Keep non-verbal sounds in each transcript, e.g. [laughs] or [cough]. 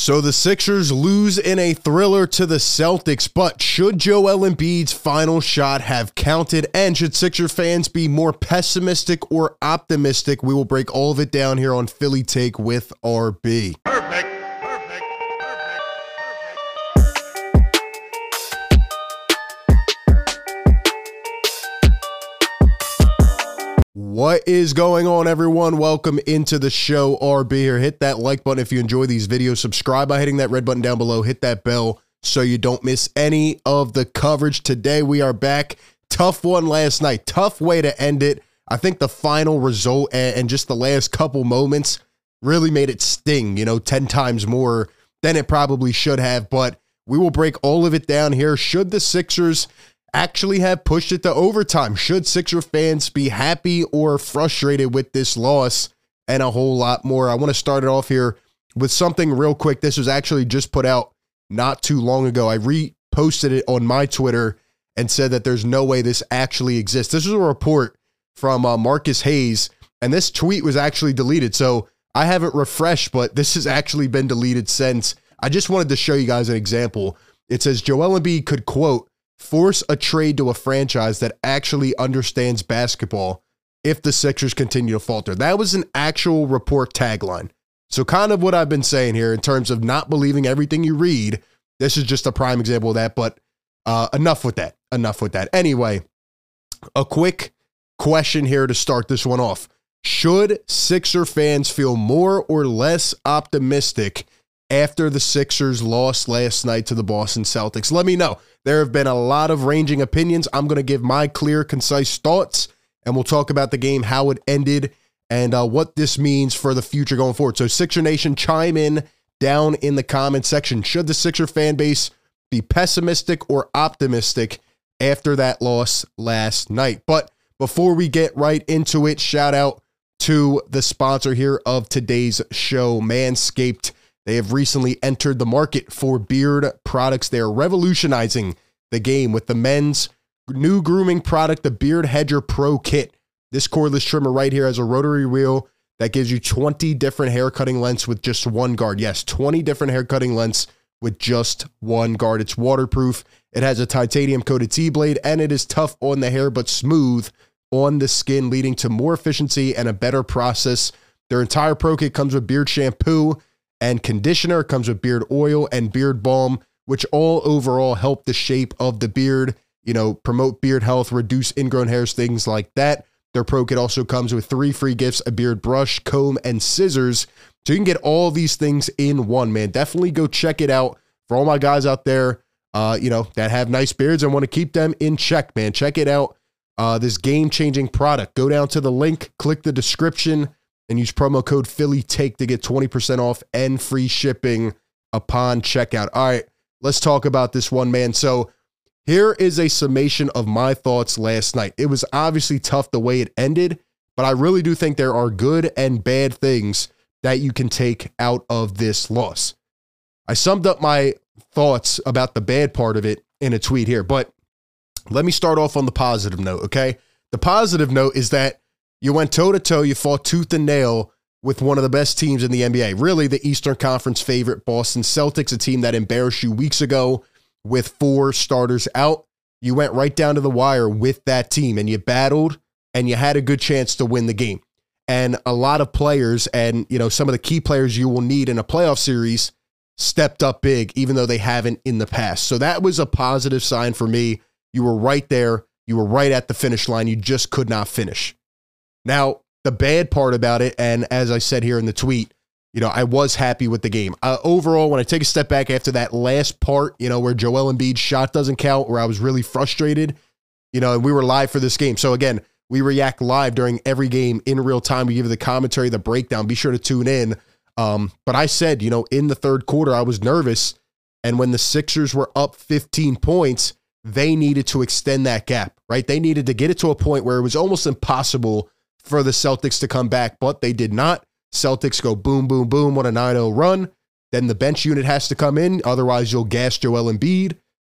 So the Sixers lose in a thriller to the Celtics, but should Joel Embiid's final shot have counted? And should Sixer fans be more pessimistic or optimistic? We will break all of it down here on Philly Take with RB. What is going on, everyone? Welcome into the show. RB here. Hit that like button if you enjoy these videos. Subscribe by hitting that red button down below. Hit that bell so you don't miss any of the coverage. Today, we are back. Tough one last night. Tough way to end it. I think the final result and just the last couple moments really made it sting, you know, 10 times more than it probably should have. But we will break all of it down here. Should the Sixers actually have pushed it to overtime. Should Sixer fans be happy or frustrated with this loss and a whole lot more? I want to start it off here with something real quick. This was actually just put out not too long ago. I reposted it on my Twitter and said that there's no way this actually exists. This is a report from uh, Marcus Hayes, and this tweet was actually deleted. So I haven't refreshed, but [laughs] this has actually been deleted since. I just wanted to show you guys an example. It says Joel Embiid could quote force a trade to a franchise that actually understands basketball if the Sixers continue to falter. That was an actual report tagline. So, kind of what I've been saying here in terms of not believing everything you read. This is just a prime example of that, but uh, enough with that. Enough with that. Anyway, a quick question here to start this one off. Should Sixer fans feel more or less optimistic after the Sixers lost last night to the Boston Celtics? Let me know. There have been a lot of ranging opinions. I'm going to give my clear, concise thoughts, and we'll talk about the game, how it ended, and uh, what this means for the future going forward. So, Sixer Nation, chime in down in the comment section. Should the Sixer fan base be pessimistic or optimistic after that loss last night? But before we get right into it, shout out to the sponsor here of today's show, Manscaped. They have recently entered the market for beard products. They are revolutionizing the game with the men's new grooming product, the Beard Hedger Pro Kit. This cordless trimmer right here has a rotary wheel that gives you 20 different hair cutting lengths with just one guard. Yes, 20 different hair cutting lengths with just one guard. It's waterproof. It has a titanium coated T blade and it is tough on the hair but smooth on the skin, leading to more efficiency and a better process. Their entire Pro Kit comes with beard shampoo and conditioner. It comes with beard oil and beard balm, which all overall help the shape of the beard, you know, promote beard health, reduce ingrown hairs, things like that. Their Pro Kit also comes with three free gifts a beard brush, comb, and scissors. So you can get all these things in one, man. Definitely go check it out for all my guys out there, uh, you know, that have nice beards and want to keep them in check, man. Check it out. Uh, this game changing product. Go down to the link, click the description and use promo code Philly Take to get 20% off and free shipping upon checkout. All right, let's talk about this one, man. So here is a summation of my thoughts last night. It was obviously tough the way it ended, but I really do think there are good and bad things that you can take out of this loss. I summed up my thoughts about the bad part of it in a tweet here, but let me start off on the positive note, okay? The positive note is that you went toe to toe, you fought tooth and nail with one of the best teams in the NBA. Really, the Eastern Conference favorite, Boston Celtics, a team that embarrassed you weeks ago with four starters out. You went right down to the wire with that team and you battled and you had a good chance to win the game. And a lot of players and, you know, some of the key players you will need in a playoff series stepped up big, even though they haven't in the past. So that was a positive sign for me. You were right there. You were right at the finish line. You just could not finish. Now, the bad part about it, and as I said here in the tweet, you know, I was happy with the game. Uh, overall, when I take a step back after that last part, you know, where Joel Embiid's shot doesn't count, where I was really frustrated, you know, and we were live for this game. So again, we react live during every game in real time. We give you the commentary, the breakdown. Be sure to tune in. Um, but I said, you know, in the third quarter, I was nervous. And when the Sixers were up 15 points, they needed to extend that gap, right? They needed to get it to a point where it was almost impossible for the Celtics to come back, but they did not. Celtics go boom, boom, boom on a 9 0 run. Then the bench unit has to come in. Otherwise, you'll gas Joel Embiid.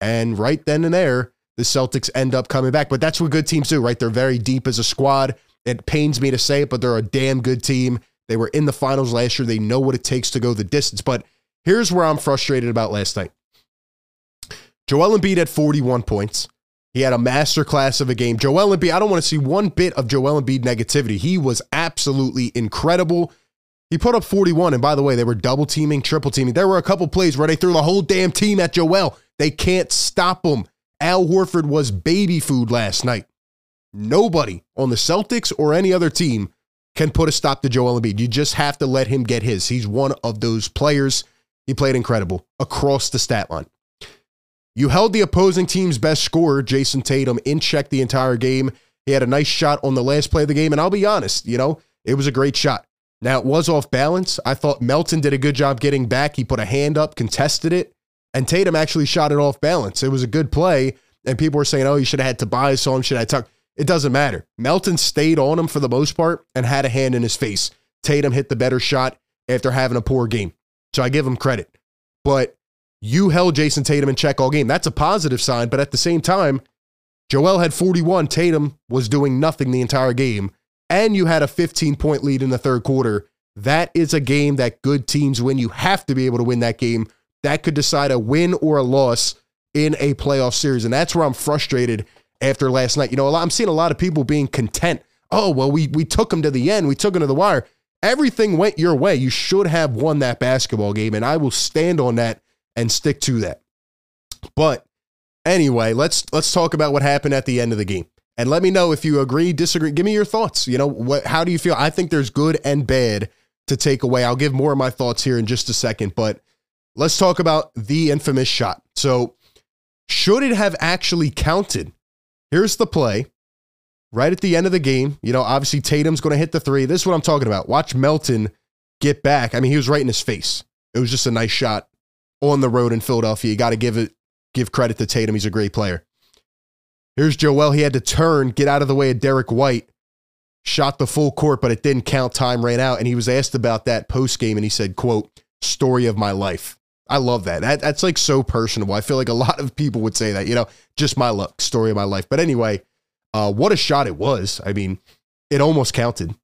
And right then and there, the Celtics end up coming back. But that's what good teams do, right? They're very deep as a squad. It pains me to say it, but they're a damn good team. They were in the finals last year. They know what it takes to go the distance. But Here's where I'm frustrated about last night. Joel Embiid had 41 points. He had a masterclass of a game. Joel Embiid, I don't want to see one bit of Joel Embiid negativity. He was absolutely incredible. He put up 41. And by the way, they were double teaming, triple teaming. There were a couple plays where they threw the whole damn team at Joel. They can't stop him. Al Horford was baby food last night. Nobody on the Celtics or any other team can put a stop to Joel Embiid. You just have to let him get his. He's one of those players. He played incredible across the stat line. You held the opposing team's best scorer, Jayson Tatum, in check the entire game. He had a nice shot on the last play of the game, and I'll be honest, you know, it was a great shot. Now, it was off balance. I thought Melton did a good job getting back. He put a hand up, contested it, and Tatum actually shot it off balance. It was a good play, and people were saying, oh, you should have had Tobias on, should I Tuck. It doesn't matter. Melton stayed on him for the most part and had a hand in his face. Tatum hit the better shot after having a poor game. So I give him credit. But you held Jayson Tatum in check all game. That's a positive sign. But at the same time, Joel had 41. Tatum was doing nothing the entire game. And you had a 15 point lead in the third quarter. That is a game that good teams win. You have to be able to win that game. That could decide a win or a loss in a playoff series. And that's where I'm frustrated after last night. You know, I'm seeing a lot of people being content. Oh, well, we we took them to the end. We took them to the wire. Everything went your way. You should have won that basketball game. And I will stand on that and stick to that. But anyway, let's let's talk about what happened at the end of the game. And let me know if you agree, disagree. Give me your thoughts. You know, what how do you feel? I think there's good and bad to take away. I'll give more of my thoughts here in just a second, but let's talk about the infamous shot. So, should it have actually counted? Here's the play. Right at the end of the game, you know, obviously Tatum's going to hit the three. This is what I'm talking about. Watch Melton get back. I mean, he was right in his face. It was just a nice shot on the road in Philadelphia. You got to give it give credit to Tatum. He's a great player. Here's Joel. He had to turn, get out of the way of Derrick White, shot the full court, but it didn't count. Time ran out, and he was asked about that post game, and he said, "quote Story of my life." I love that. that. That's like so personable. I feel like a [laughs] lot of people would say that. You know, just my luck, story of my life. But anyway, uh, what a shot it was. I mean, it almost counted.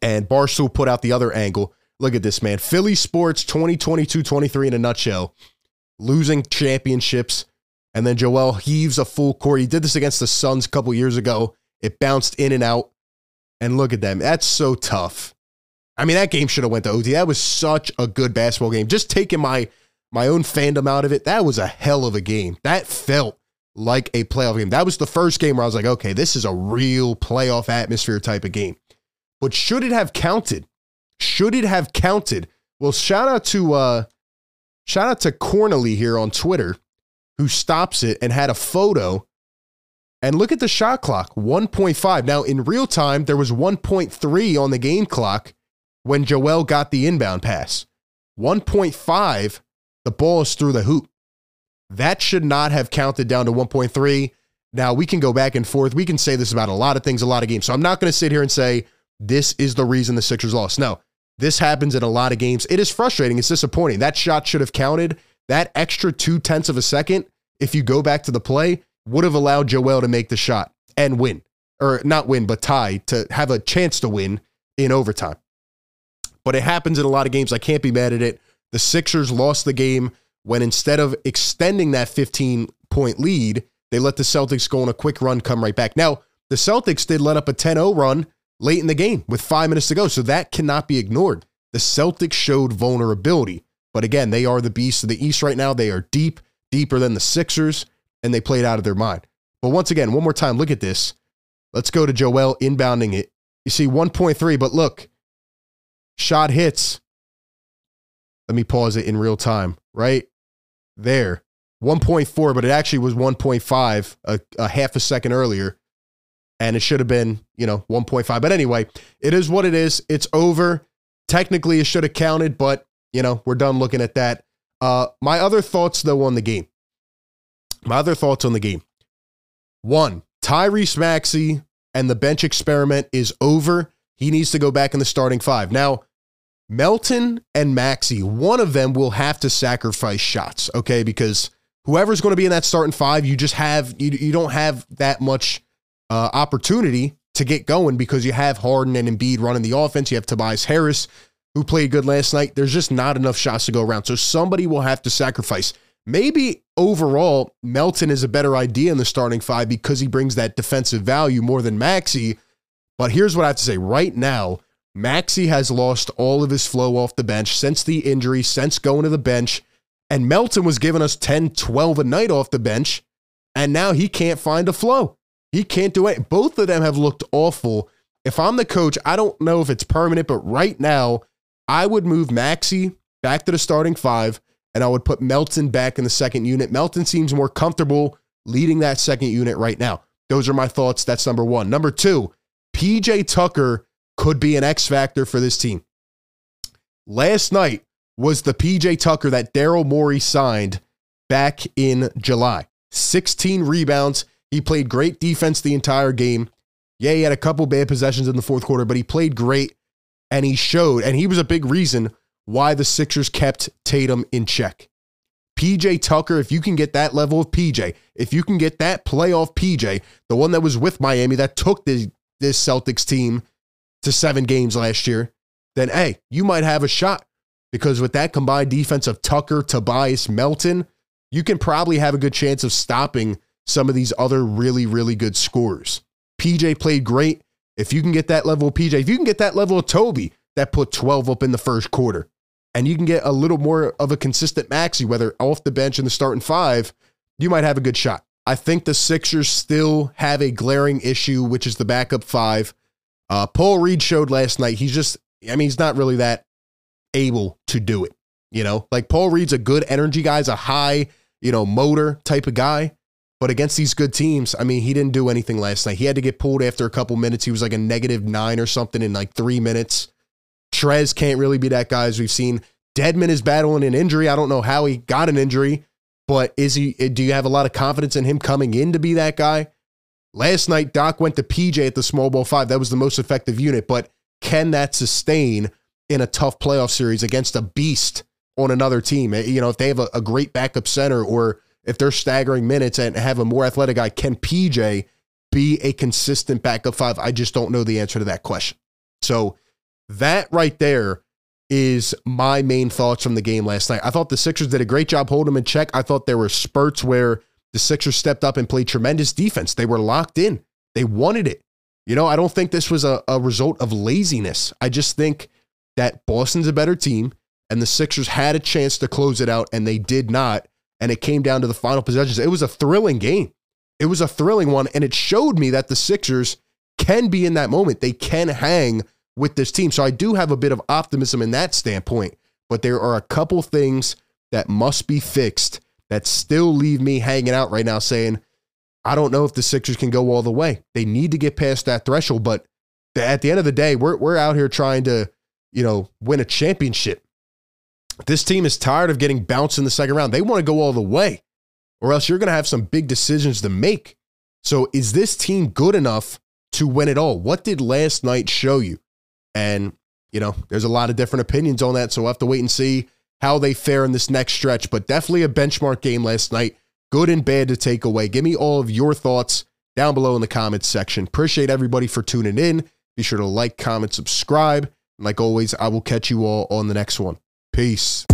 And Barstool put out the other angle. Look at this, man. Philly sports 2022 23 in a nutshell. Losing championships. And then Joel heaves a full court. He did this against the Suns a couple years ago. It bounced in and out. And look at them. That's so tough. I mean, that game should have went to OT. That was such a good basketball game. Just taking my my own fandom out of it, that was a hell of a game. That felt like a playoff game. That was the first game where I was like, okay, this is a real playoff atmosphere type of game. But should it have counted? Should it have counted? Well, shout out to uh shout out to Cornely here on Twitter who stops it and had a photo. And look at the shot clock, 1.5. Now in real time there was 1.3 on the game clock when Joel got the inbound pass. 1.5, the ball is through the hoop. That should not have counted down to 1.3. Now we can go back and forth. We can say this about a lot of things, a lot of games. So I'm not going to sit here and say this is the reason the Sixers lost. Now, this happens in a lot of games. It is frustrating. It's disappointing. That shot should have counted. That extra two tenths of a second, if you go back to the play, would have allowed Joel to make the shot and win, or not win, but tie to have a chance to win in overtime. But it happens in a lot of games. I can't be mad at it. The Sixers lost the game when instead of extending that 15 point lead, they let the Celtics go on a quick run, come right back. Now, the Celtics did let up a 10 0 run late in the game with five minutes to go. So that cannot be ignored. The Celtics showed vulnerability. But again, they are the beast of the East right now. They are deep, deeper than the Sixers, and they played out of their mind. But once again, one more time, look at this. Let's go to Joel inbounding it. You see 1.3, but look, shot hits. Let me pause it in real time, right? There. 1.4, but it actually was 1.5 a, a half a second earlier and it should have been, you know, 1.5. But anyway, it is what it is. It's over. Technically, it should have counted, but, you know, we're done looking at that. Uh, my other thoughts, though, on the game. My other thoughts on the game. One, Tyrese Maxey and the bench experiment is over. He needs to go back in the starting five. Now, Melton and Maxey, one of them will have to sacrifice shots, okay? Because whoever's going to be in that starting five, you just have, you, you don't have that much uh, opportunity to get going because you have Harden and Embiid running the offense. You have Tobias Harris who played good last night. There's just not enough shots to go around. So somebody will have to sacrifice. Maybe overall, Melton is a better idea in the starting five because he brings that defensive value more than Maxey. But here's what I have to say right now Maxey has lost all of his flow off the bench since the injury, since going to the bench. And Melton was giving us 10, 12 a night off the bench. And now he can't find a flow. He can't do it. Both of them have looked awful. If I'm the coach, I don't know if it's permanent, but right now, I would move Maxey back to the starting five and I would put Melton back in the second unit. Melton seems more comfortable leading that second unit right now. Those are my thoughts. That's number one. Number two, PJ Tucker could be an X factor for this team. Last night was the PJ Tucker that Daryl Morey signed back in July. 16 rebounds. He played great defense the entire game. Yeah, he had a couple bad possessions in the fourth quarter, but he played great and he showed, and he was a big reason why the Sixers kept Tatum in check. PJ Tucker, if you can get that level of PJ, if you can get that playoff PJ, the one that was with Miami that took this, this Celtics team to seven games last year, then hey, you might have a shot. Because with that combined defense of Tucker, Tobias, Melton, you can probably have a good chance of stopping some of these other really, really good scorers. PJ played great. If you can get that level of PJ, if you can get that level of Toby that put 12 up in the first quarter, and you can get a little more of a consistent Maxey, whether off the bench in the starting five, you might have a good shot. I think the Sixers still have a glaring issue, which is the backup five. Uh, Paul Reed showed last night. He's just, I mean, he's not really that able to do it. You know, like Paul Reed's a good energy guy, he's a high, you know, motor type of guy. But against these good teams, I mean, he didn't do anything last night. He had to get pulled after a couple minutes. He was like a negative nine or something in like three minutes. Trez can't really be that guy as we've seen. Dedmon is battling an injury. I don't know how he got an injury, but is he? Do you have a lot of confidence in him coming in to be that guy? Last night, Doc went to PJ at the small ball five. That was the most effective unit, but can that sustain in a tough playoff series against a beast on another team? Eh, you know, if they have a, a great backup center or if they're staggering minutes and have a more athletic guy, can PJ be a consistent backup five? I just don't know the answer to that question. So that right there is my main thoughts from the game last night. I thought the Sixers did a great job holding them in check. I thought there were spurts where the Sixers stepped up and played tremendous defense. They were locked in, they wanted it. You know, I don't think this was a, a result of laziness. I just think that Boston's a better team and the Sixers had a chance to close it out and they did not. And it came down to the final possessions. It was a thrilling game. It was a thrilling one. And it showed me that the Sixers can be in that moment. They can hang with this team. So I do have a bit of optimism in that standpoint. But there are a couple things that must be fixed that still leave me hanging out right now saying, I don't know if the Sixers can go all the way. They need to get past that threshold, but at the end of the day, we're we're out here trying to, you know, win a championship. This team is tired of getting bounced in the second round. They want to go all the way, or else you're going to have some big decisions to make. So, is this team good enough to win it all? What did last night show you? And, you know, there's a lot of different opinions on that. So, we'll have to wait and see how they fare in this next stretch, but definitely a benchmark game last night. Good and bad to take away. Give me all of your thoughts down below in the comments section. Appreciate everybody for tuning in. Be sure to like, comment, subscribe. And like always, I will catch you all on the next one. Peace.